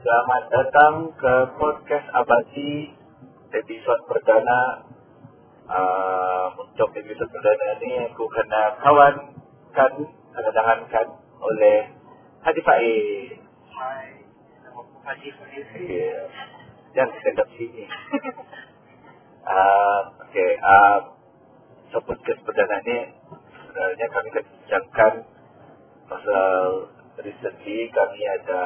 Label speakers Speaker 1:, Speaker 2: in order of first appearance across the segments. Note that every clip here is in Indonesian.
Speaker 1: Selamat datang ke podcast Abadi episod perdana. Uh, untuk episod perdana ni aku kena kawankan, kedatangankan oleh Hadi Faiz.
Speaker 2: Hai, nama aku Haji Faiz.
Speaker 1: Yeah. Jangan stand up sini. uh, okay, uh, so podcast perdana ni sebenarnya kami akan bincangkan pasal recently kami ada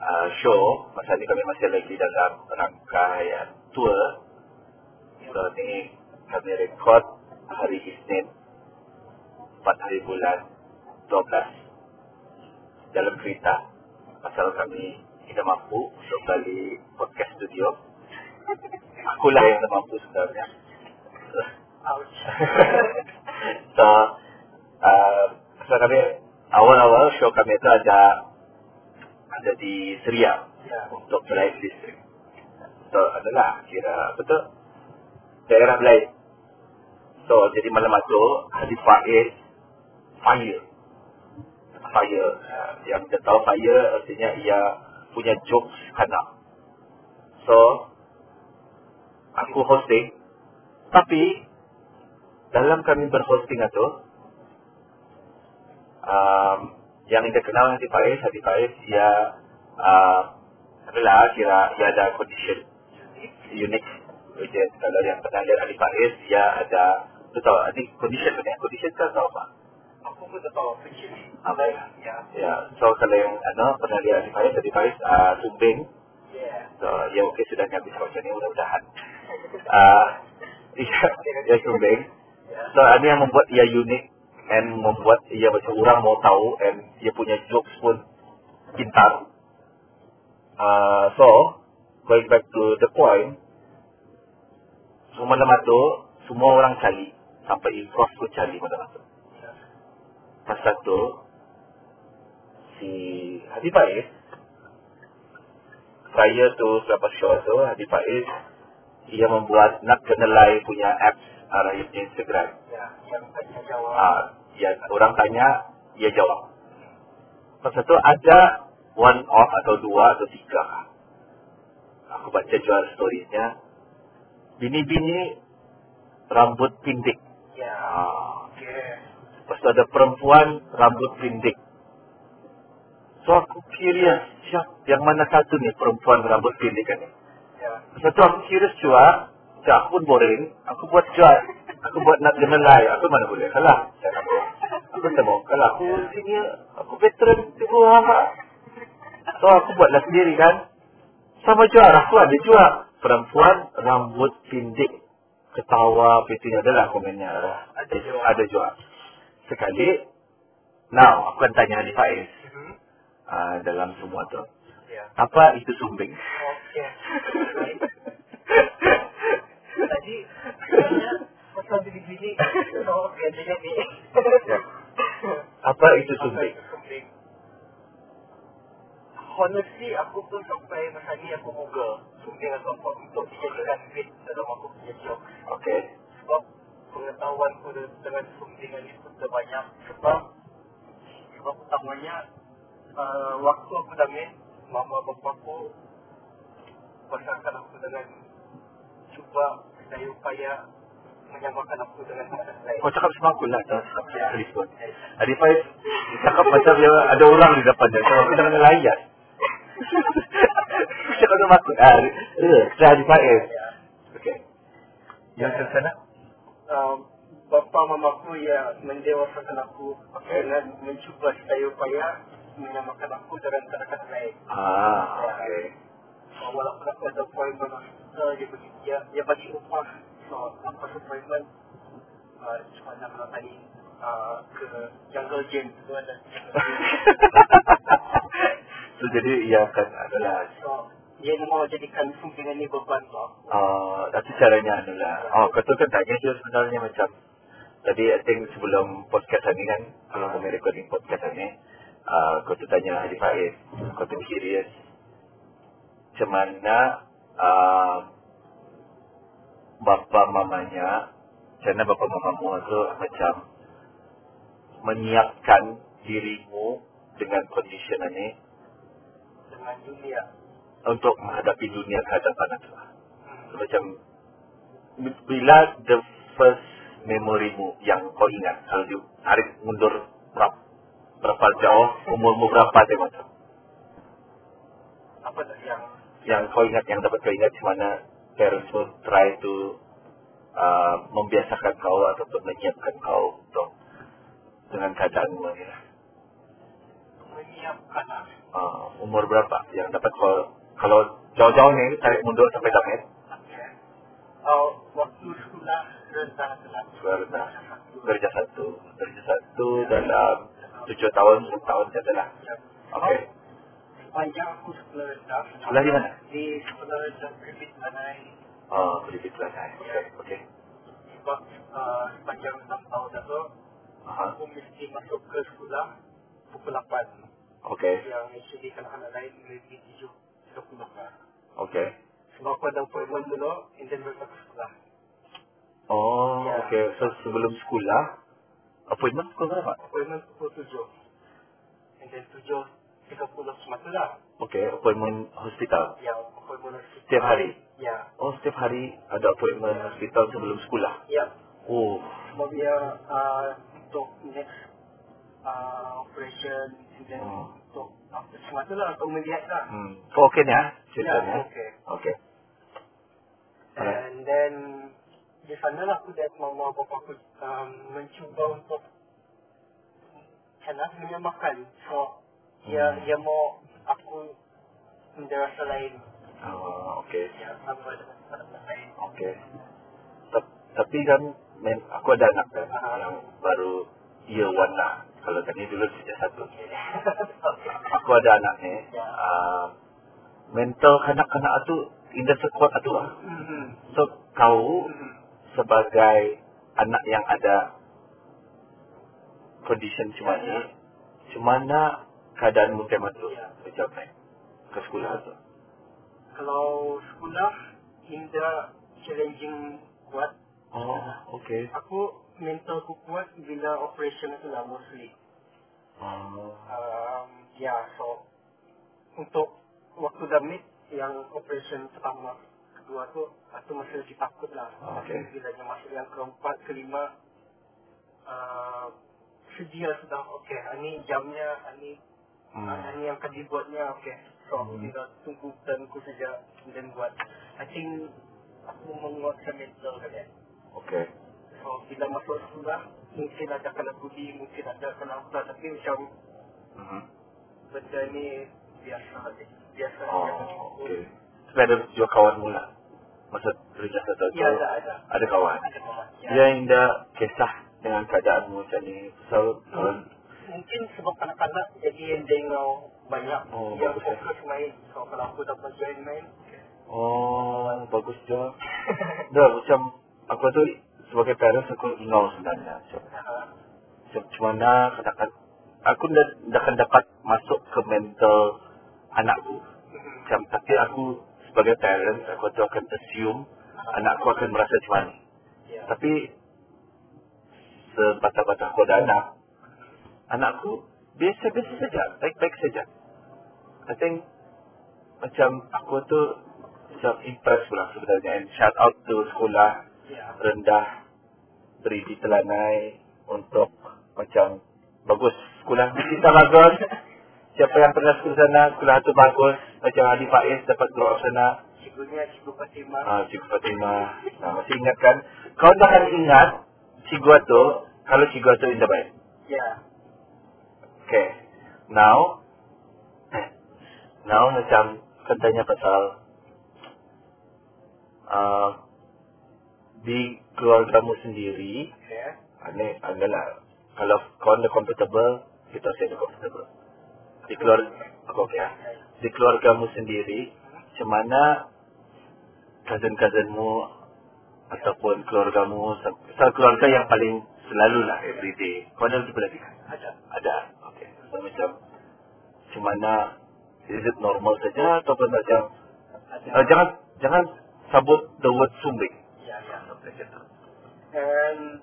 Speaker 1: uh, show masa ni kami masih lagi dalam rangkaian tour. So ni kami rekod hari Isnin 4 hari bulan 12 dalam kereta pasal kami tidak mampu untuk balik podcast studio. Akulah yang tak mampu sebenarnya. So uh, so kami awal-awal show kami itu ada ada di Seria
Speaker 2: Ya.
Speaker 1: untuk Belaid District. So adalah kira betul daerah Belaid. So jadi malam itu Hadi Faiz fire. Fire. Uh, yang kita tahu fire artinya ia punya jokes kanak. So aku hosting tapi dalam kami berhosting itu um, yang kita kenal Hadi Faiz, Hadi Faiz ia uh, adalah kira ia ada condition unik which is kalau yang pernah lihat Hadi Faiz ia ada tu tahu condition kan ya? condition kan tahu apa?
Speaker 2: Aku pun tak tahu je.
Speaker 1: Apa ya?
Speaker 2: Ya.
Speaker 1: Ya, so kalau yang ano, pernah lihat Hadi Faiz, Hadi Faiz uh, sumbing
Speaker 2: Ya.
Speaker 1: So, ya okey sudah habis macam ni mudah-mudahan. Uh, ia, ia sumbing.
Speaker 2: Ya.
Speaker 1: So, ini yang membuat ia unik and membuat ia macam orang mau tahu and ia punya jokes pun pintar. Uh, so, going back to the point, semua malam itu, semua orang cari. Sampai Improv pun cari malam itu. Pasal tu, si Hadi Faiz, prior to selepas show tu, Hadi Faiz, ia membuat nak kenalai punya apps uh, di Instagram.
Speaker 2: Ya. Yang tanya jawab.
Speaker 1: Uh, yang orang tanya, ia jawab. Pasal tu ada one off atau dua atau tiga. Aku baca jual storiesnya. Bini-bini rambut pindik.
Speaker 2: Ya.
Speaker 1: Ah.
Speaker 2: Okay.
Speaker 1: Tu ada perempuan rambut pindik. So aku curious, siap, yang mana satu ni perempuan rambut pindik kan?
Speaker 2: Ya.
Speaker 1: Lepas tu aku curious juga, macam aku pun boring, aku buat jual, aku buat nak genelai, aku mana boleh kalah. Aku, aku tak mau kalah, aku sini, aku veteran, tiba apa. So aku buatlah sendiri kan. Sama jual, aku ada jual. Perempuan rambut pindik. Ketawa, itu adalah komennya.
Speaker 2: Ada jual.
Speaker 1: Ada jual. Sekali, now aku akan tanya di Faiz uh, dalam semua tu.
Speaker 2: Ya.
Speaker 1: Apa itu sumbing?
Speaker 2: Oh, jadi ni.
Speaker 1: Ya. Apa itu sumbing?
Speaker 2: Apa itu sumbing? Honestly, aku pun sampai masa ni aku google sumbing atau apa untuk dijadikan bit dalam aku punya joke.
Speaker 1: Okey.
Speaker 2: Sebab pengetahuanku de- dengan sumbingan itu terbanyak. Sebab sebab utamanya uh, waktu aku damin, mama bapa aku besarkan aku dengan cuba daya upaya menyamakan aku dengan.
Speaker 1: Kau cakap sama aku lah atas telefon. Adik Faiz cakap macam dia ada orang di depan dia. So aku jangan layan. cakap sama aku. Ah, ya, saya Adik Faiz. Okey. Yang ke sana?
Speaker 2: um, bapa mamaku ya mendewasakan aku
Speaker 1: Okey.
Speaker 2: dengan mencuba sedaya upaya menyamakan aku dengan rakan lain.
Speaker 1: Ah, okey.
Speaker 2: So, walaupun aku ada appointment dia bagi dia, dia bagi upah. So, appointment, uh, cuma nak melatari uh, ke jungle gym tu ada.
Speaker 1: so jadi ia akan adalah
Speaker 2: So, dia mau jadikan sumbingan ni beban aku.
Speaker 1: Uh, tapi caranya adalah Oh kau tu kan tanya je sebenarnya macam Tadi I think sebelum podcast ni kan Kalau kami recording podcast ni uh, Kau tu tanya Hadi Faiz Kau tu curious Macam mana uh, Bapa mamanya Macam mana bapa mamamu tu Macam Menyiapkan dirimu Dengan condition ni
Speaker 2: dengan dunia.
Speaker 1: untuk menghadapi dunia kehadapan itu.
Speaker 2: Hmm.
Speaker 1: Macam bi- bila the first memorimu yang kau ingat kalau you tarik mundur berapa, berapa jauh umurmu berapa tu
Speaker 2: Apa yang
Speaker 1: yang kau ingat yang dapat kau ingat di mana parentsmu try to uh, membiasakan kau ataupun menyiapkan kau untuk dengan keadaanmu lah.
Speaker 2: menyiapkan lah.
Speaker 1: Uh, umur berapa yang dapat kau kalau jauh-jauh ni tarik mundur sampai damit
Speaker 2: Okay. Oh, waktu sekolah rendah kelas.
Speaker 1: Rendah. Kerja satu. Kerja satu dalam tujuh tahun, sepuluh tahun adalah.
Speaker 2: Ya.
Speaker 1: Okey.
Speaker 2: Sepanjang aku sekolah rendah.
Speaker 1: Sekolah di mana?
Speaker 2: Di sekolah rendah Griffith Tanai.
Speaker 1: Oh, sedikit lah. Okey. Okey.
Speaker 2: Sebab uh, sepanjang 6 tahun itu,
Speaker 1: Aha.
Speaker 2: aku mesti masuk ke sekolah pukul 8.
Speaker 1: Okey.
Speaker 2: Yang actually kanak-kanak lain lebih 7 30 lah.
Speaker 1: Okey.
Speaker 2: Sebab aku ada appointment dulu, and then baru ke sekolah.
Speaker 1: Oh,
Speaker 2: Ya.
Speaker 1: okey. So, sebelum sekolah, appointment pukul berapa?
Speaker 2: Appointment pukul 7. And then 7.30 semata lah.
Speaker 1: Okey, appointment hospital.
Speaker 2: Yang appointment hospital.
Speaker 1: Setiap hari?
Speaker 2: Ya.
Speaker 1: Oh, setiap hari ada appointment hospital sebelum sekolah.
Speaker 2: Ya.
Speaker 1: Oh,
Speaker 2: Sebab dia uh, untuk next uh, operation and then
Speaker 1: Hmm.
Speaker 2: untuk apa semata lah untuk melihat lah.
Speaker 1: hmm. Kau okey ni ah?
Speaker 2: Ya,
Speaker 1: Ceritanya?
Speaker 2: okay.
Speaker 1: Okey. Alright.
Speaker 2: And then di sana lah aku dan mama bapa aku um, mencuba untuk sana punya makan. So dia
Speaker 1: Hmm.
Speaker 2: dia mau aku benda rasa lain.
Speaker 1: Oh, okey.
Speaker 2: Ya, sama dengan rasa lain.
Speaker 1: Okey. Tap- Tapi kan men, aku ada anak kan
Speaker 2: Ah.
Speaker 1: yang baru year one lah. Kalau tadi dulu sejak satu.
Speaker 2: Okay.
Speaker 1: Aku ada anak ni.
Speaker 2: Ya.
Speaker 1: Uh, mental kanak-kanak tu tidak sekuat tu lah.
Speaker 2: Mhm.
Speaker 1: So kau
Speaker 2: Mhm.
Speaker 1: sebagai anak yang ada condition macam ni, macam mana keadaanmu time tu?
Speaker 2: Ya.
Speaker 1: Ke sekolah tu?
Speaker 2: Kalau sekolah Indah challenging kuat
Speaker 1: Oh, okey.
Speaker 2: Aku mentalku kuat bila operation itu lah mostly.
Speaker 1: Oh,
Speaker 2: Um, ya, yeah, so untuk waktu damit yang operation pertama kedua tu, aku masih lagi takut lah.
Speaker 1: Okey.
Speaker 2: Bila yang masuk yang keempat, kelima, uh, sedia sudah okey. Ini jamnya, ini
Speaker 1: hmm.
Speaker 2: uh, ini yang akan dibuatnya okey. So aku
Speaker 1: Hmm.
Speaker 2: tinggal tunggu dan aku saja dan buat. I think aku menguatkan mental kalian.
Speaker 1: okey.
Speaker 2: So, bila masuk sekolah, mungkin ada kena budi, mungkin ada kena apa, tapi macam
Speaker 1: Mhm.
Speaker 2: benda ni biasa je. Biasa
Speaker 1: Oh, okey. Tapi ada juga kawan mula. Masa kerja satu tu.
Speaker 2: Ya, ada, ada.
Speaker 1: Ada kawan.
Speaker 2: Ada kawan. Ya.
Speaker 1: Dia yang dah kisah dengan keadaanmu macam ni. So, kawan.
Speaker 2: Mungkin sebab kanak-kanak jadi yang tengok banyak
Speaker 1: Oh,
Speaker 2: yang
Speaker 1: ya.
Speaker 2: fokus main. So, kalau aku dapat join main.
Speaker 1: Oh, bagus je. Dah, macam aku tu sebagai parents aku ingau sebenarnya. Macam,
Speaker 2: uh,
Speaker 1: macam mana katakan aku dah, dah akan dapat masuk ke mental anakku. Macam, tapi aku sebagai parents aku tu akan assume anakku akan merasa macam mana.
Speaker 2: ya.
Speaker 1: Tapi sebatang-batang aku ada anak, anakku biasa-biasa saja, baik-baik saja. I think macam aku tu macam impress pula sebenarnya and shout out to sekolah
Speaker 2: Ya.
Speaker 1: rendah beri di Telanai untuk macam bagus sekolah kita bagus siapa yang pernah sekolah sana sekolah tu bagus macam Adi Faiz dapat grow up sana
Speaker 2: Cikgunya Cikgu Fatimah.
Speaker 1: Ah, Cikgu Fatimah. Nah, masih ingat kan? Kau dah akan ingat Cikgu tu kalau Cikgu tu in the baik.
Speaker 2: Ya.
Speaker 1: Okay. Now, now macam kan tanya pasal uh, di keluargamu sendiri,
Speaker 2: Okay.
Speaker 1: ini adalah kalau kau ada comfortable, kita saya comfortable. Di keluarga, okay. ah. Di keluargamu sendiri, macam mana cousin-cousinmu ataupun keluargamu, keluarga yang paling selalu lah everyday. Lagi lagi?
Speaker 2: Ada.
Speaker 1: Ada. Okay. So macam mana is it normal saja ataupun macam uh, jangan jangan sabut the word sumbing.
Speaker 2: Ya, ya.
Speaker 1: Gitu.
Speaker 2: And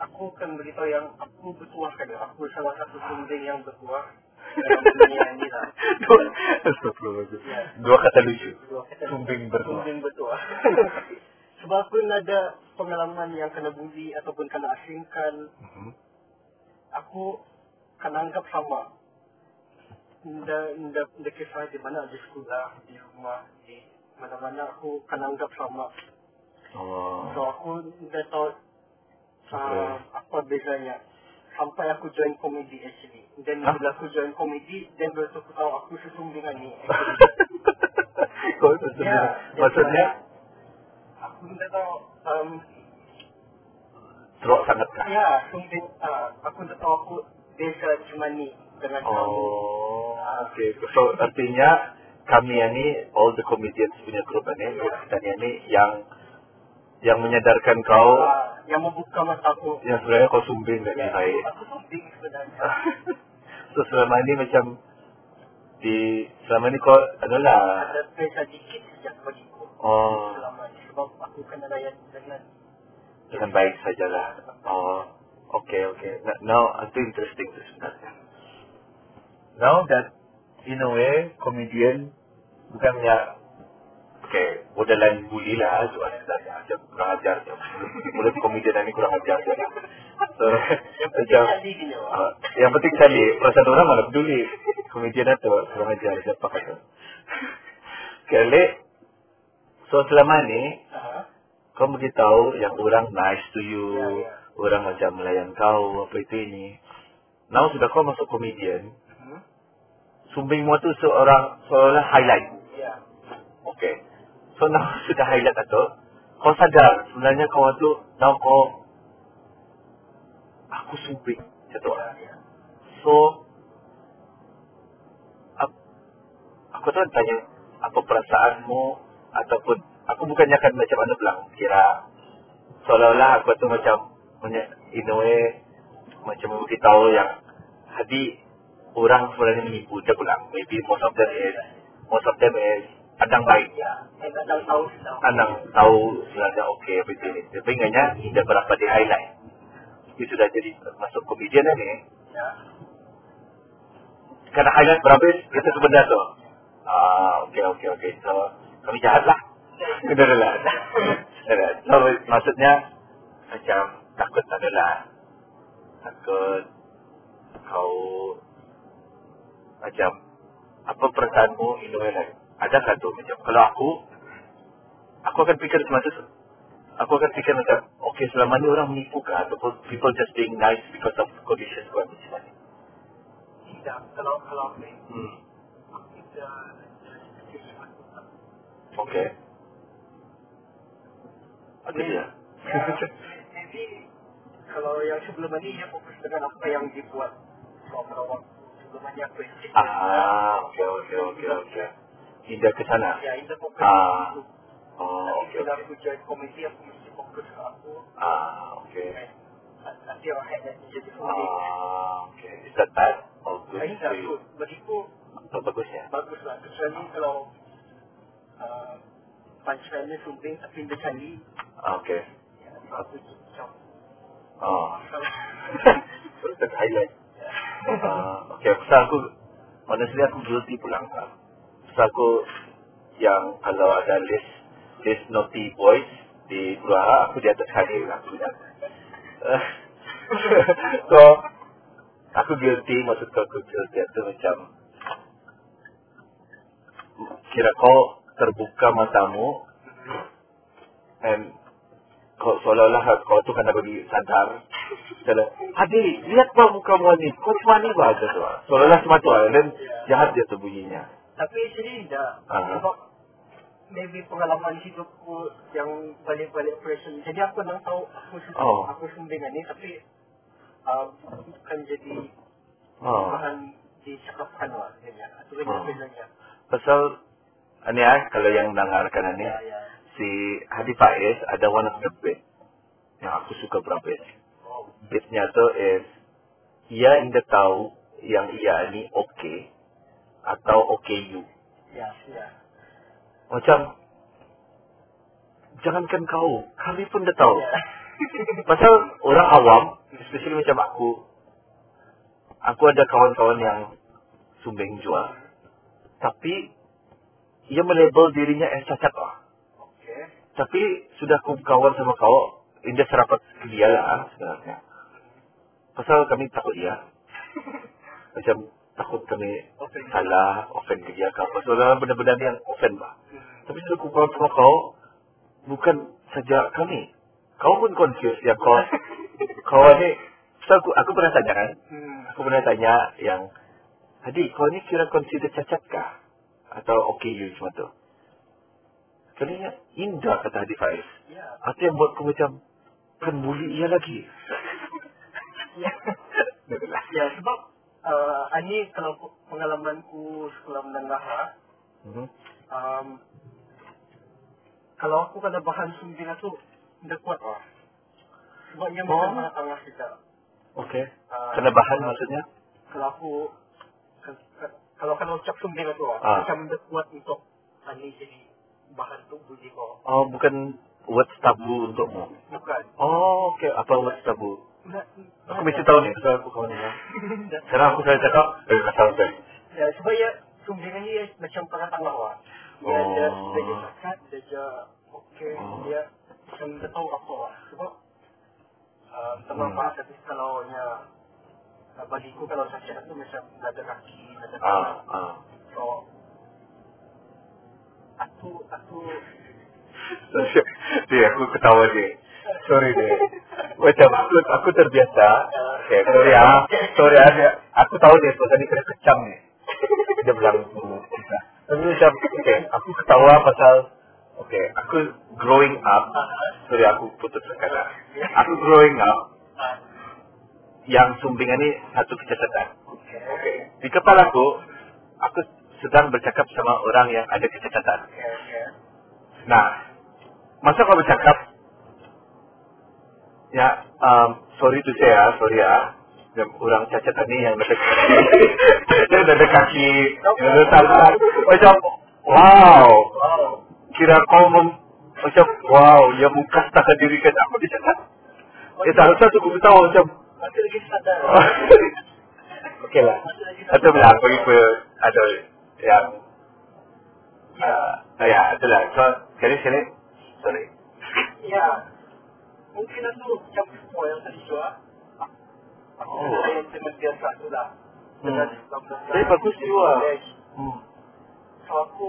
Speaker 2: aku akan beritahu yang aku bertuah kan. Aku salah satu sumber yang bertuah dalam dunia ni lah.
Speaker 1: Don't, Astagfirullahaladzim. Dua kata lucu.
Speaker 2: Dua kata
Speaker 1: Sumbing bertua.
Speaker 2: Sumbing bertua. Sebab aku ada pengalaman yang kena bully ataupun kena asingkan,
Speaker 1: Mhm.
Speaker 2: aku kena anggap sama. Nda, nda, nda kisah di mana di sekolah, di rumah, di mana-mana aku kena anggap sama.
Speaker 1: Oh.
Speaker 2: So aku nda tahu uh,
Speaker 1: Okay.
Speaker 2: apa bezanya. Sampai aku join komedi actually. Dan
Speaker 1: Hah?
Speaker 2: bila aku join komedi, dan baru aku tahu aku sesumbingan ni.
Speaker 1: Kau maksudnya,
Speaker 2: Ya,
Speaker 1: maksudnya
Speaker 2: aku nda tahu um,
Speaker 1: teruk sangat kah?
Speaker 2: Ya, sumbing, uh, aku nda tahu aku beza cuma ni dengan kamu.
Speaker 1: Oh, okay. So artinya kami ini all the comedians punya grup ini, kita ini yang yang menyadarkan kau
Speaker 2: Ah, yang membuka mata aku.
Speaker 1: yang sebenarnya kau sumbing dan
Speaker 2: Ya,
Speaker 1: baik.
Speaker 2: aku sumbing sebenarnya.
Speaker 1: so selama ini macam di selama ini kau adalah
Speaker 2: Ada beza dikit sejak bagiku.
Speaker 1: oh
Speaker 2: Selama kena layan dengan
Speaker 1: dengan baik sajalah. Oh, okay, okay. Now, now itu interesting tu sebenarnya. Now that in a way comedian bukannya okay, modelan bully lah tu sebenarnya macam kurang ajar je. Mulut komedian ini kurang ajar je. So,
Speaker 2: yang penting
Speaker 1: uh, yang penting kali perasaan orang mana peduli komedian itu kurang ajar siapa kata. Kali so selama ni
Speaker 2: Ah,
Speaker 1: kau beritahu yang orang nice to you,
Speaker 2: Ya, ya.
Speaker 1: orang macam melayan kau, apa itu ini. Now sudah kau masuk komedian,
Speaker 2: hmm?
Speaker 1: sumbing mu tu seorang seolah highlight.
Speaker 2: Ya.
Speaker 1: Okay. So now sudah highlight itu, kau sadar sebenarnya kau tu now kau aku sumbing
Speaker 2: Ya, ya.
Speaker 1: So aku tu tanya apa perasaanmu ataupun aku bukannya akan macam mana bilang kira seolah-olah aku tu macam in a way macam memberitahu yang hadi orang sebenarnya menipu dia pulang maybe most of them is most of them is baik
Speaker 2: Ya, tahu tahu tahu.
Speaker 1: Sebenarnya okey apa itu tapi ingatnya tidak berapa di highlight dia sudah jadi masuk komedian ni
Speaker 2: Ya.
Speaker 1: Karena highlight berapa itu sebenarnya tu. Ah, okey okey okey. So kami jahat Benar lah. Benar. So maksudnya macam takut adalah takut kau macam apa perasaanmu in a way like macam kalau aku aku akan fikir semasa tu aku akan fikir macam okay selama ni orang menipu kah ataupun people just being nice because of conditions kau macam ni
Speaker 2: Tidak. Kalau kalau aku ni,
Speaker 1: hmm. Okay. Ada dia.
Speaker 2: Ya, maybe kalau yang sebelum ini dia fokus dengan apa yang dibuat selama waktu sebelum ini aku
Speaker 1: ah, okay, okay, okay, okay. Pindah ke sana.
Speaker 2: Ya, itu fokus.
Speaker 1: Ah. Oh,
Speaker 2: Nanti
Speaker 1: okay, okay.
Speaker 2: aku join komedi, aku mesti fokus ke aku.
Speaker 1: Ah, okay.
Speaker 2: Dan nanti orang head jadi komedi.
Speaker 1: Ah, okay. Is that bad? Oh, good.
Speaker 2: Tak good. Bagiku,
Speaker 1: Oh, bagusnya.
Speaker 2: bagus lah. Kecuali kalau uh, punchline-nya sumbing tapi dia
Speaker 1: Ah, okay.
Speaker 2: aku
Speaker 1: Oh.
Speaker 2: salah.
Speaker 1: That highlight. Ah, okay, pasal aku honestly aku guilty pulang. Pasal aku yang kalau ada list list naughty boys di luar aku di atas kali lah punya. Uh, so aku guilty maksud aku guilty itu macam kira kau terbuka matamu and kau seolah-olah kau tu kena bagi sadar Kata, Hadi, lihat pa muka mu ni. Kau cuma ni ba? Kata, seolah-olah cuma tu. Dan jahat dia tu bunyinya.
Speaker 2: Tapi actually tidak. Sebab maybe pengalaman hidupku yang balik-balik operation. Jadi aku nak tahu aku sumbing,
Speaker 1: Oh.
Speaker 2: aku sumbingan ni tapi uh, bukan jadi
Speaker 1: Oh.
Speaker 2: bahan dicakapkan lah. Kayaknya. Itu kan
Speaker 1: Oh. Pasal, ini ah, kalau yang dengarkan ini,
Speaker 2: Ya, ya.
Speaker 1: Si Hadi Faiz ada one of the bit yang aku suka berapa
Speaker 2: Oh.
Speaker 1: Bitnya tu is, ia indah tahu yang ia ni okay atau okay you.
Speaker 2: Ya, ya.
Speaker 1: Macam, jangankan kau, kami pun dah tahu.
Speaker 2: Ya.
Speaker 1: Pasal orang awam, especially macam aku, aku ada kawan-kawan yang sumbing jual. tapi ia melabel dirinya as cacat lah. Tapi sudah aku kawan sama kau, Indah serapat ke dia lah sebenarnya. Pasal kami takut dia. Macam takut kami
Speaker 2: Offend.
Speaker 1: salah, offend ke dia ke apa. Soalnya benda-benda yang offend lah. Tapi sudah aku kawan sama kau, bukan saja kami. Kau pun confused ya kau. kau ni, so aku, aku pernah tanya kan,
Speaker 2: Hmm.
Speaker 1: aku pernah tanya yang, Hadi, kau ni kira consider cacat kah? Atau okay you cuma tu? Katanya, indah kata Hadi Faiz.
Speaker 2: Ya.
Speaker 1: Yang buat kau macam, kan bully ia lagi.
Speaker 2: Ya. ya sebab uh, ini kalau ku- pengalamanku sekolah menengah lah,
Speaker 1: Mhm.
Speaker 2: um, kalau aku kena bahan sumbina tu dah kuat lah. Sebab dia
Speaker 1: Oh.
Speaker 2: macam mana tengah kita.
Speaker 1: Okay.
Speaker 2: Uh,
Speaker 1: Kena bahan maksudnya?
Speaker 2: Kalau aku kalau kalau ucap sumbina tu lah,
Speaker 1: Ah.
Speaker 2: macam dah kuat untuk ini jadi bahan tu bunyi kau.
Speaker 1: Oh, bukan words tabu untukmu.
Speaker 2: Bukan.
Speaker 1: Oh, okay. Apa words tabu?
Speaker 2: Nah,
Speaker 1: Aku mesti tahu ni. Pasal aku kawan dia. Sekarang aku saya cakap, eh, kasar saya.
Speaker 2: Ya, sebab ya sumbina ni macam tengah-tengah lah. Dia
Speaker 1: Oh.
Speaker 2: dia dia je sakat, dia je okey,
Speaker 1: Oh.
Speaker 2: dia macam dia tahu apa lah. Sebab uh, tak
Speaker 1: Hmm.
Speaker 2: tapi kalau nya uh, bagiku kalau cacat tu macam ada kaki, ada
Speaker 1: Ah,
Speaker 2: tangan.
Speaker 1: ah.
Speaker 2: So aku aku
Speaker 1: dia, aku ketawa dia. Sorry dia. Macam aku, terbiasa. Okay, sorry ah. Sorry. Dia, aku tahu dia tu tadi kena kecam ni. Dia bilang, kita. Tapi macam, okay, aku ketawa pasal, okay, aku growing up, sorry aku putus sekarang. Aku growing up, yang sumbingan ni satu kecacatan.
Speaker 2: okay.
Speaker 1: Okay. Di kepala aku, aku sedang bercakap sama orang yang ada kecacatan.
Speaker 2: Okay.
Speaker 1: Nah, masa kau bercakap, ya, um, sorry to say ya, sorry ya, yang orang cacat tadi yang ada yang ada kaki, yang ada tangan, macam, wow, kira kau mem, macam, wow, yang mengkasta diri kan aku dicatat. Eh, tak usah tu aku tahu macam,
Speaker 2: Masih lagi sadar.
Speaker 1: Okey lah. Atau bila aku ikut ada yang uh, ya, itulah. So, sekali-sekali, sorry.
Speaker 2: Ya. Mungkin itu macam semua yang tadi jual. Aku
Speaker 1: Oh.
Speaker 2: saya dengan biasa tu lah. Dengan
Speaker 1: Hmm.
Speaker 2: 19
Speaker 1: Tapi bagus juga. Hmm.
Speaker 2: So aku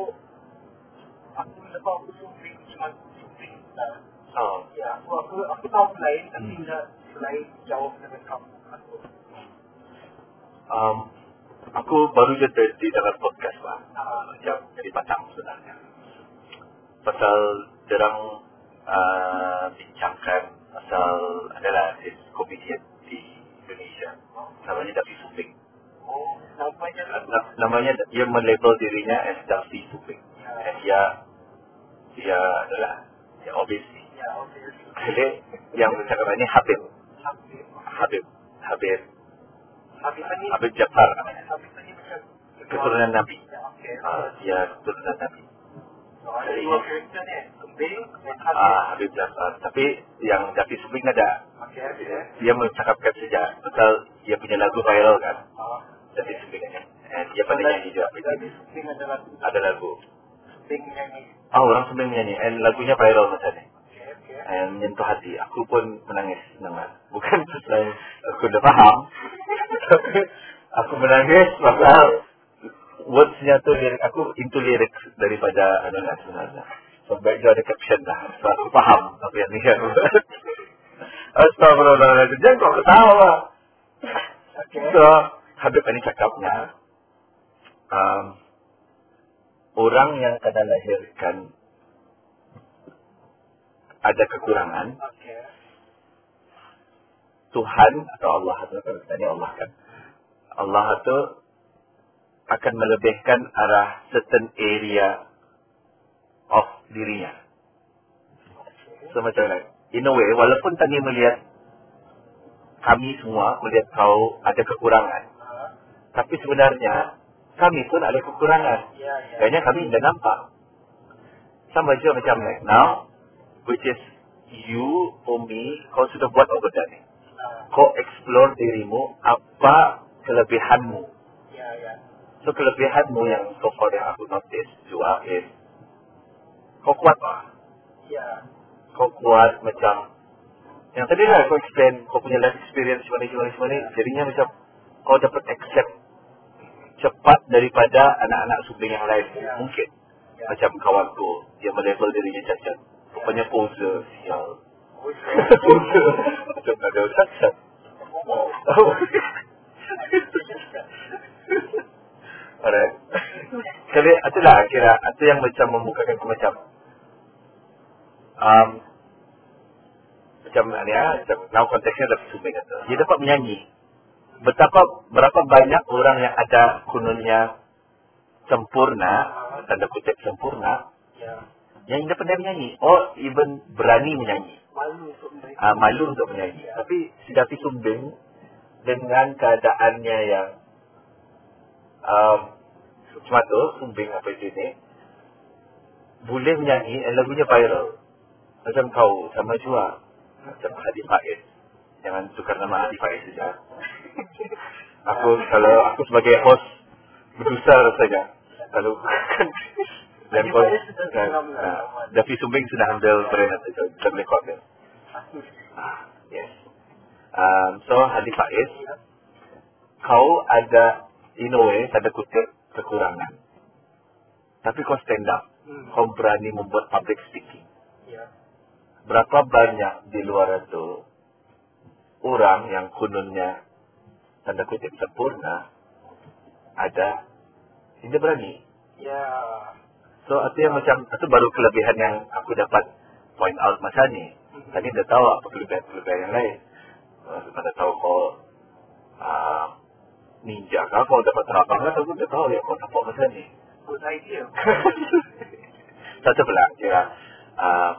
Speaker 2: aku lepas aku sumbing cuma sumbing uh,
Speaker 1: Oh.
Speaker 2: ya so aku aku tahu lain tapi
Speaker 1: Hmm.
Speaker 2: tidak selain jauh dengan kamu aku
Speaker 1: Um, aku baru je berhenti dalam podcast lah.
Speaker 2: uh,
Speaker 1: jadi patang sebenarnya. Pasal derang uh, bincangkan pasal adalah komedian di Indonesia. Namanya Davi Suping.
Speaker 2: oh nampaknya
Speaker 1: Na- namanya dia melabel dirinya as Davi Suping. Dan dia dia adalah ya obviously.
Speaker 2: ya oke
Speaker 1: Jadi yang bercakap ini Habib.
Speaker 2: habis
Speaker 1: Habib. Habib.
Speaker 2: Ini
Speaker 1: Habib Jafar
Speaker 2: ini
Speaker 1: Keturunan Nabi. Uh, dia keturunan Nabi.
Speaker 2: so ada dua karakter ni sumbing dan habis
Speaker 1: Ah, Habib Jafar. Tapi yang Davi Suping ada. Dia mencakapkan saja. Pasal dia punya lagu viral kan.
Speaker 2: Ah.
Speaker 1: Davi Suping ini. And dia pandai nyanyi juga.
Speaker 2: Jadi sumbing
Speaker 1: Ada lagu.
Speaker 2: sumbing
Speaker 1: Oh, orang Suping nyanyi. And lagunya viral macam And menyentuh hati. Aku pun menangis dengar. Bukan pasal aku dah faham. Tapi aku menangis pasal words-nya tu lirik. Aku into lyrics daripada anu lah sebenarnya. So, baik dia ada caption lah. So, aku faham apa yang dia buat. Astagfirullahaladzim. Jangan kau ketawa.
Speaker 2: oke
Speaker 1: So, Habib ini cakapnya, um, orang yang kena lahirkan ada kekurangan, Tuhan atau Allah atau katanya Allah kan. Allah itu akan melebihkan arah certain area of dirinya. So macam? In a way, walaupun tadi melihat kami semua melihat kau ada kekurangan. Tapi sebenarnya kami pun ada kekurangan.
Speaker 2: ya ya
Speaker 1: Kayaknya kami tidak nampak. Sama je macam like now, which is you or me, kau sudah buat apa benda ni. Kau explore dirimu, apa kelebihanmu.
Speaker 2: ya ya
Speaker 1: So kelebihanmu yang so far yang aku notice juga is kau kuat lah.
Speaker 2: Ya.
Speaker 1: Kau kuat macam yang tadi lah kau explain kau punya life experience mana mana mana jadinya macam kau dapat accept cepat daripada anak-anak subing yang lain
Speaker 2: Ya.
Speaker 1: mungkin
Speaker 2: Ya.
Speaker 1: macam kawanku dia melabel dirinya cacat rupanya poser sial macam tak ada oh. Alright. Kali itulah kira itu yang macam membukakan aku macam um, macam ni ah, macam now konteksnya adalah sumber kata. Dia dapat menyanyi. Betapa berapa banyak orang yang ada kununnya sempurna, tanda kutip sempurna,
Speaker 2: Ya.
Speaker 1: Yang tidak pandai menyanyi. Or even berani menyanyi.
Speaker 2: Malu untuk mereka.
Speaker 1: uh, malu untuk menyanyi. Tapi si Dafi Sumbing dengan keadaannya yang um, cuma tu, Sumbing apa itu ni, boleh menyanyi dan lagunya viral. Macam kau sama juga. Macam Hadi Faiz. Jangan tukar nama Hadi Faiz saja. aku kalau aku sebagai host berdosa rasanya. Kalau
Speaker 2: lah.
Speaker 1: ah, Dafi Sumbing sudah ambil brand itu, kuat dia.
Speaker 2: Aku
Speaker 1: Ah, yes. Um, so Hadi Faiz, kau ada in a way tanda kutip kekurangan. Tapi kau stand up.
Speaker 2: Hmm.
Speaker 1: Kau berani membuat public speaking.
Speaker 2: Ya.
Speaker 1: Berapa banyak di luar itu orang yang kununnya tanda kutip sempurna ada tidak berani.
Speaker 2: Ya.
Speaker 1: So yang macam itu baru kelebihan yang aku dapat point out masa ni. Tadi dah tahu apa kelebihan-kelebihan yang lain. Uh, dah tahu kau uh, ninja kah, kau dapat terbang kan, aku dah tahu ya kau nampak masa ni.
Speaker 2: Good idea.
Speaker 1: Satu pula kira uh,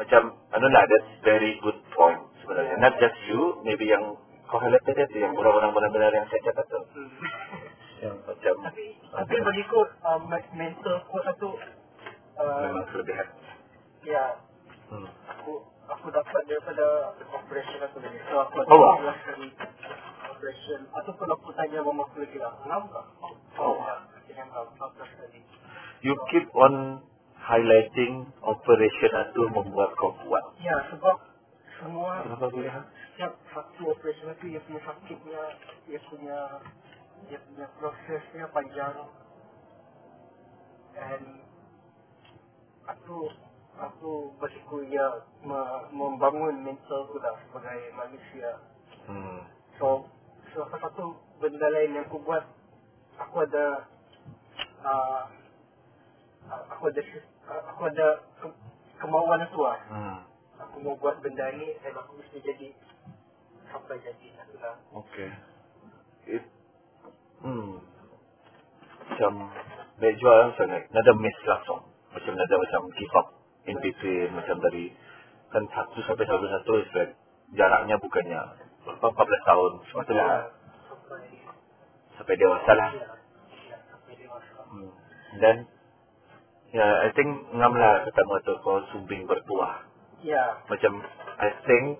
Speaker 1: macam anu lah that's very good point sebenarnya. Not just you, maybe yang kau highlight tadi tu yang orang-orang benar-benar yang saya cakap tu. Yang macam
Speaker 2: Tapi tapi bagiku uh, me- mental ku satu uh,
Speaker 1: memang kelebihan.
Speaker 2: ya
Speaker 1: Hmm.
Speaker 2: aku aku dapat daripada operation aku tadi. So aku
Speaker 1: Oh, wow.
Speaker 2: operation ataupun aku tanya mama aku lagi lah. Kenapa?
Speaker 1: Oh.
Speaker 2: ya. Kau tadi.
Speaker 1: You keep on highlighting operation itu membuat kau kuat.
Speaker 2: Ya sebab semua
Speaker 1: Kenapa boleh?
Speaker 2: setiap satu operation itu dia punya sakitnya, dia punya dia punya prosesnya panjang. And aku aku bersyukur me- membangun mental aku dah sebagai manusia.
Speaker 1: Hmm.
Speaker 2: So, so salah satu benda lain yang aku buat, aku ada uh, aku ada aku ada ke- kemauan itu lah.
Speaker 1: Hmm.
Speaker 2: Aku mau buat benda ni dan aku mesti jadi sampai jadi satu lah.
Speaker 1: Okay. It, hmm. Macam baik jual sangat. Nada miss langsung. Macam nada macam give up in between. Macam dari kan satu sampai satu satu is like jaraknya bukannya berapa 14 tahun. Sebetulnya
Speaker 2: Sampai
Speaker 1: sampai dewasa lah. Hmm. Dan ya I think ngam lah ketemu tu kau sumbing bertuah.
Speaker 2: Ya.
Speaker 1: Macam I think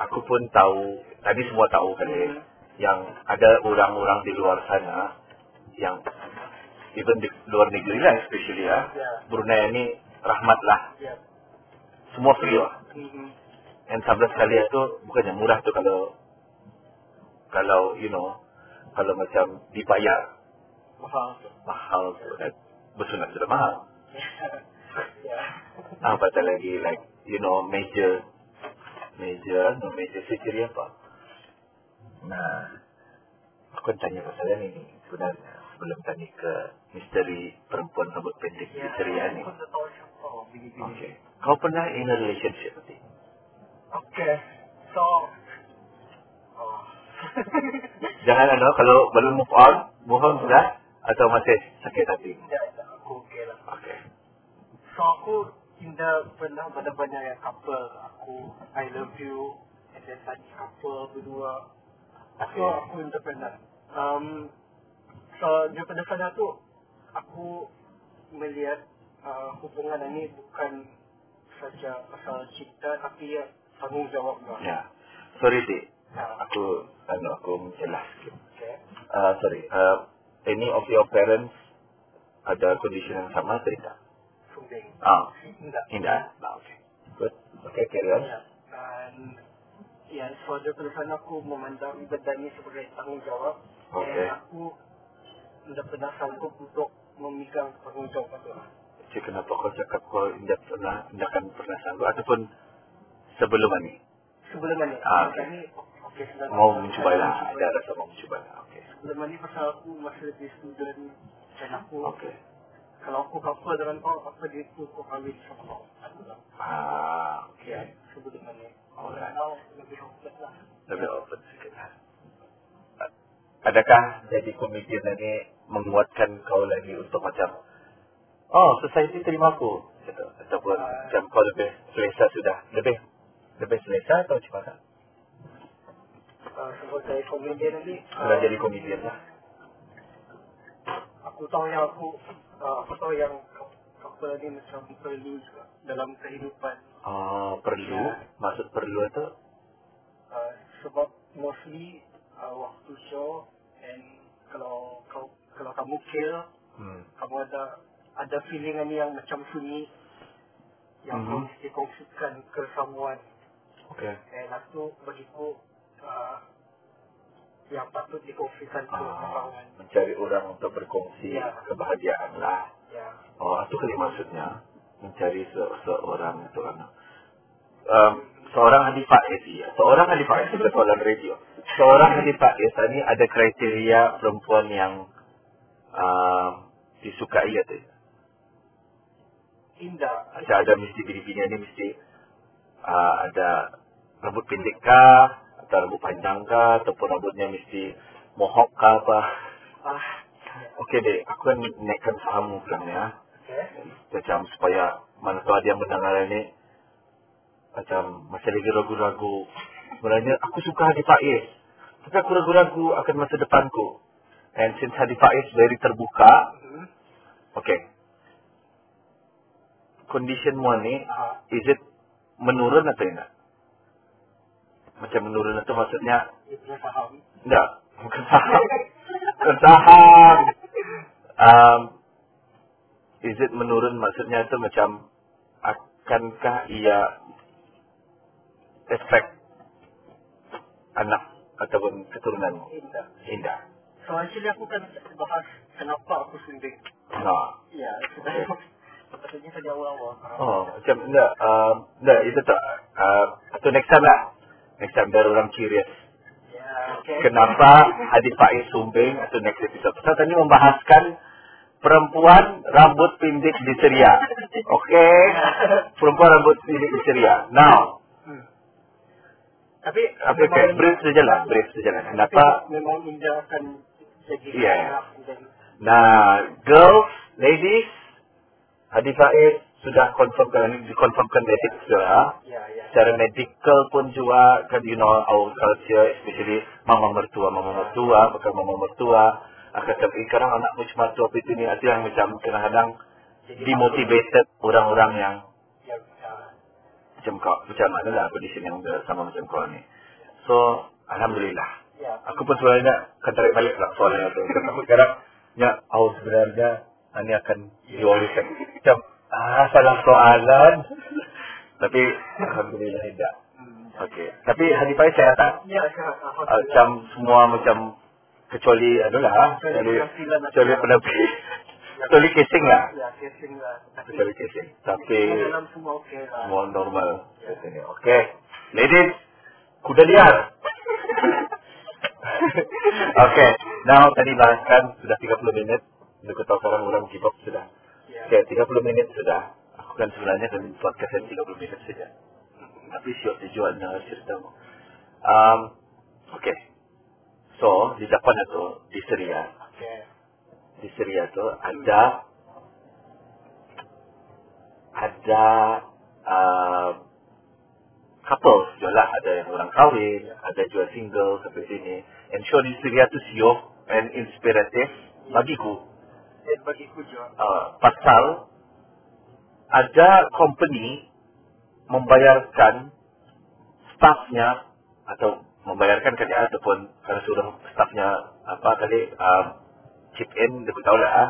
Speaker 1: aku pun tahu tadi semua tahu kan eh,
Speaker 2: Hmm.
Speaker 1: Yang ada orang-orang di luar sana yang even di luar negeri lah especially ya
Speaker 2: Ya.
Speaker 1: Brunei ini rahmat lah
Speaker 2: Ya.
Speaker 1: semua free lah
Speaker 2: Hmm.
Speaker 1: and 11 kali itu bukannya murah tu kalau kalau you know kalau macam dibayar
Speaker 2: Mahal.
Speaker 1: mahal tu kan bersunat sudah mahal
Speaker 2: ya.
Speaker 1: apa tak lagi like you know major major no major surgery apa nah aku nak tanya pasal ni sebenarnya sebelum tanya ke misteri perempuan rambut pendek
Speaker 2: Ya.
Speaker 1: misteri ni
Speaker 2: Aku tak tahu siapa. Oh, bini-bini.
Speaker 1: okay kau pernah in a relationship nanti
Speaker 2: Okay. So. Oh.
Speaker 1: jangan ano kalau belum move on move on sudah atau masih sakit hati
Speaker 2: Tidak, tidak. Aku okay lah.
Speaker 1: okay
Speaker 2: So aku tidak pernah benar-benar yang couple. Aku I love you and then tadi couple berdua.
Speaker 1: Okay.
Speaker 2: aku tidak pernah. Um, so daripada sana tu aku melihat uh, hubungan ini bukan saja pasal cinta tapi ya tanggungjawab lah.
Speaker 1: ya sorry sih
Speaker 2: Ha,
Speaker 1: aku ano aku sikit
Speaker 2: okay.
Speaker 1: uh, sorry uh, any of your parents ada condition yang sama atau tidak?
Speaker 2: Sumbing.
Speaker 1: Ah,
Speaker 2: Enggak.
Speaker 1: tidak. Ah, okay. Good. Okay, carry on.
Speaker 2: Ya. Dan ya, suatu tulisan aku memandang ini sebagai tanggungjawab.
Speaker 1: Okey.
Speaker 2: Dan aku tidak pernah sanggup untuk memegang tanggungjawab itu.
Speaker 1: Cik, kenapa kau cakap kau tidak pernah, tidak akan pernah sanggup ataupun sebelum ini?
Speaker 2: Sebelum ini,
Speaker 1: Ah,
Speaker 2: ini okey sudah.
Speaker 1: Mau mencuba lah. Ada rasa mau mencuba lah. Okay.
Speaker 2: Sebelum ini pasal aku masih lagi student dan aku
Speaker 1: Okay.
Speaker 2: Kalau aku couple dengan kau, apa dia tu kau kahwin sama kau. Aku.
Speaker 1: Ah,
Speaker 2: Ya,
Speaker 1: okay.
Speaker 2: sebelum ini.
Speaker 1: Alright.
Speaker 2: Now lebih open lah.
Speaker 1: Lebih open lah. Adakah jadi komedian ini menguatkan kau lagi untuk macam Oh, society terima aku gitu. Ataupun macam kau lebih selesa sudah Lebih Lebih selesa atau macam mana?
Speaker 2: Uh, sebagai komedian ini,
Speaker 1: Sudah jadi komedian lah
Speaker 2: aku tahu yang aku uh, aku tahu yang couple ni macam perlu juga dalam kehidupan.
Speaker 1: Oh, perlu? Maksud perlu itu
Speaker 2: uh, sebab mostly uh, waktu show and kalau kau kalau kamu kill
Speaker 1: hmm.
Speaker 2: kamu ada ada feeling ni yang macam sunyi yang
Speaker 1: Mhm.
Speaker 2: kau mesti kongsikan ke someone.
Speaker 1: Okay.
Speaker 2: And aku bagiku uh, yang patut dikongsikan ke
Speaker 1: ah,
Speaker 2: orang
Speaker 1: Mencari orang untuk berkongsi
Speaker 2: Ya.
Speaker 1: kebahagiaan lah
Speaker 2: ya
Speaker 1: Oh, itu kali maksudnya mencari se seorang itu kan. Um, seorang Hadi Faiz ya. Seorang Hadi Faiz itu soalan radio. Seorang Hadi Faiz ini ada kriteria perempuan yang um, disukai atau tidak?
Speaker 2: indah
Speaker 1: Macam ada mesti bini-bini ini mesti uh, ada rambut pendek kah? Rambut panjang kah? Ataupun rambutnya mesti mohawk kah apa?
Speaker 2: ah
Speaker 1: Okey deh, aku kan naikkan fahamu kan ya.
Speaker 2: okay.
Speaker 1: macam supaya mana tahu ada yang mendengar ini macam masih lagi ragu-ragu. Sebenarnya aku suka Hadi Faiz. Tapi aku ragu-ragu akan masa depanku. And since Hadi Faiz very terbuka,
Speaker 2: hmm.
Speaker 1: okay. Conditionmu ni,
Speaker 2: ah,
Speaker 1: is it menurun atau tidak? Macam menurun itu maksudnya, tidak, bukan saham. bukan saham. Um, is it menurun maksudnya itu macam akankah ia efek anak ataupun keturunanmu
Speaker 2: indah. So actually aku kan bahas kenapa aku suntik.
Speaker 1: nah.
Speaker 2: Ya, sebenarnya Maksudnya tadi awal-awal.
Speaker 1: oh macam enggak um, enggak itu tak. Uh, atau next time lah next time orang curious
Speaker 2: Ya, okay.
Speaker 1: kenapa Hadi Faiz sumbing atau next episode kita tadi membahaskan perempuan rambut pendek di ceria okey perempuan rambut pendek di ceria now
Speaker 2: Hmm. Tapi
Speaker 1: Apa kayak brief saja lah, brief saja lah. Kenapa?
Speaker 2: tapi memang Indah akan jadi
Speaker 1: Ya.
Speaker 2: dan
Speaker 1: Nah, girls, ladies, Hadi Faiz sudah confirmkan, dikonfirmkan medik sudah.
Speaker 2: ya ya.
Speaker 1: Secara medical pun juga, kan you know our culture, especially mama mertua, mama mertua, bukan mama mertua. Akan tapi sekarang anak macam mertua itu ni, ada yang macam kadang-kadang demotivated orang-orang yang
Speaker 2: Ya, ya.
Speaker 1: macam kau, macam mana lah condition yang sama macam kau ni. So, Alhamdulillah.
Speaker 2: Ya.
Speaker 1: Aku pun sebenarnya akan tarik balik lah soalan itu. Aku sekarang, ya, oh sebenarnya ini akan diwariskan. Macam, ah, salah soalan. Tapi, Alhamdulillah tidak. Okey. Tapi Hadi Faiz saya tak.
Speaker 2: Ya, Alhamdulillah.
Speaker 1: macam semua macam kecuali adalah kecuali
Speaker 2: penampilan macam-
Speaker 1: kecuali penampilan kecuali casing lah
Speaker 2: Ya, casing lah.
Speaker 1: Kecuali casing tapi
Speaker 2: dalam semua okey lah.
Speaker 1: semua normal okey ladies kuda liar okey now tadi bahaskan sudah 30 minit tahu sekarang orang give up sudah
Speaker 2: Ya.
Speaker 1: Okey 30 minit sudah. Aku kan sebenarnya kan podcast yang 30 minit saja. Tapi siap dijual nak cerita um, okey so di depan itu di Syria.
Speaker 2: Okey.
Speaker 1: di Syria itu ada ada uh, couple. Juga lah ada yang orang kahwin ada juga single sampai sini. And sure di Syria tu siok and inspiratif. Bagiku
Speaker 2: Dan bagiku juga.
Speaker 1: uh, pasal ada company membayarkan staffnya atau membayarkan kan ya ataupun kalau suruh staffnya apa tadi um, chip in, aku tahu lah. ah.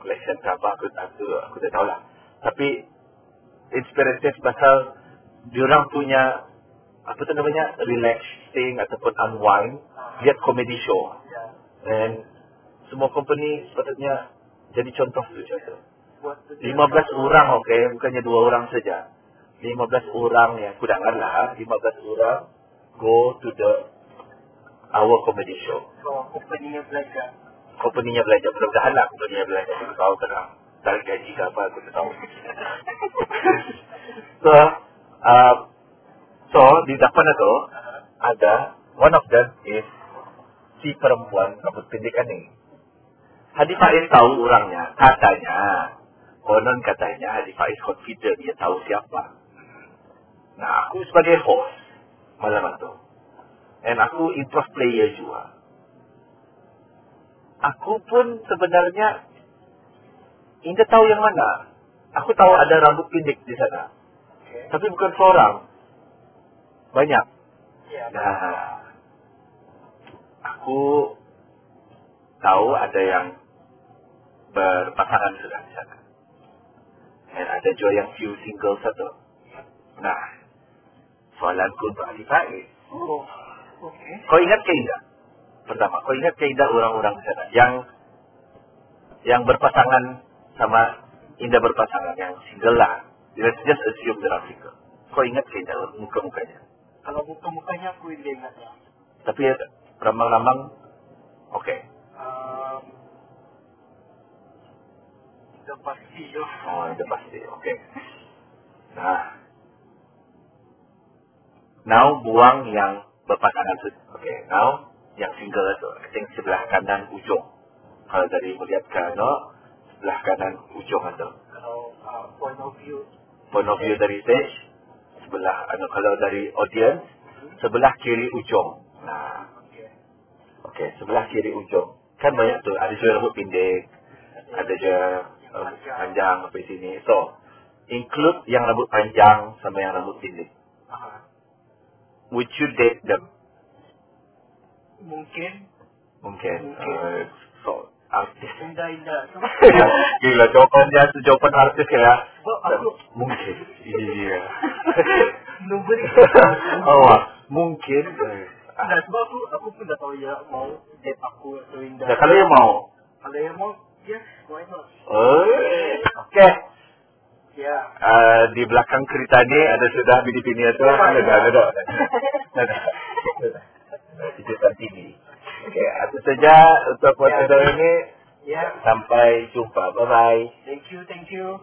Speaker 1: Collection ke apa, aku, aku, aku tak tahu lah. Tapi, inspiratif pasal diorang punya, apa tu namanya, relaxing ataupun unwind, lihat comedy show.
Speaker 2: Ya.
Speaker 1: Dan semua company sepatutnya jadi contoh tu contoh.
Speaker 2: Buat
Speaker 1: 15 orang okey, bukannya dua orang saja. 15 orang yang kudangan lah, 15 orang go to the our comedy show.
Speaker 2: So, company-nya belajar.
Speaker 1: Company-nya belajar, mudah-mudahan lah company-nya belajar. Tahu tenang. Tarik gaji ke apa, aku tahu. so, uh, so di depan itu ada one of them is si perempuan rambut pendek ni. Hadi Faiz tahu orangnya, katanya. Konon katanya Hadi Faiz confident dia tahu siapa. Nah, aku sebagai host malam itu. Dan aku improv player juga. Aku pun sebenarnya Indah tahu yang mana. Aku tahu ada rambut pendek di sana.
Speaker 2: Okay.
Speaker 1: Tapi bukan seorang. Banyak.
Speaker 2: Ya.
Speaker 1: Nah, aku tahu ada yang berpasangan sudah di sana. Dan ada juga yang few single satu. Nah, soalanku untuk Ali Faiz.
Speaker 2: Oh. Okay.
Speaker 1: Kau ingat ke Indah? Pertama, kau ingat ke Indah orang-orang di sana yang yang berpasangan sama Indah berpasangan yang single lah. Let's just assume they're single. Kau ingat ke Indah muka-mukanya?
Speaker 2: Kalau muka-mukanya aku ingat ya.
Speaker 1: Tapi ya, rambang-rambang, oke.
Speaker 2: Um, sudah pasti yo.
Speaker 1: Oh, itu pasti, oke. Nah, now buang yang berpasangan Oke, now yang single itu, think sebelah kanan ujung. Kalau dari melihat ke no, sebelah kanan ujung itu.
Speaker 2: Kalau uh, point of view.
Speaker 1: Point of view dari stage, sebelah, ano, kalau dari audience, sebelah kiri ujung. Nah,
Speaker 2: Okay.
Speaker 1: oke, sebelah kiri ujung. Kan banyak tuh, ada juga rambut pendek, ada juga uh, panjang sampai sini. So, include yang rambut panjang sama yang rambut pendek. Would you date them?
Speaker 2: Mungkin
Speaker 1: Mungkin.
Speaker 2: Mungkin.
Speaker 1: Uh, so, artis.
Speaker 2: indah-indah.
Speaker 1: Gila, jawapannya itu jawapan artis ya.
Speaker 2: Aku
Speaker 1: Mungkin. Iya.
Speaker 2: nombor
Speaker 1: oh, wah. mungkin.
Speaker 2: Nah, sebab aku aku pun dah tahu ya mau date aku atau indah.
Speaker 1: Nah, kalau yang mau.
Speaker 2: Kalau yang mau, not?
Speaker 1: Oh, oke.
Speaker 2: Ya.
Speaker 1: Eh, di belakang kereta ini ada sudah bini-bini itu. Ada, ada, ada. Kejutan TV. Oke, itu saja untuk episode ini.
Speaker 2: Ya.
Speaker 1: Sampai jumpa. Bye-bye.
Speaker 2: Thank you, thank you.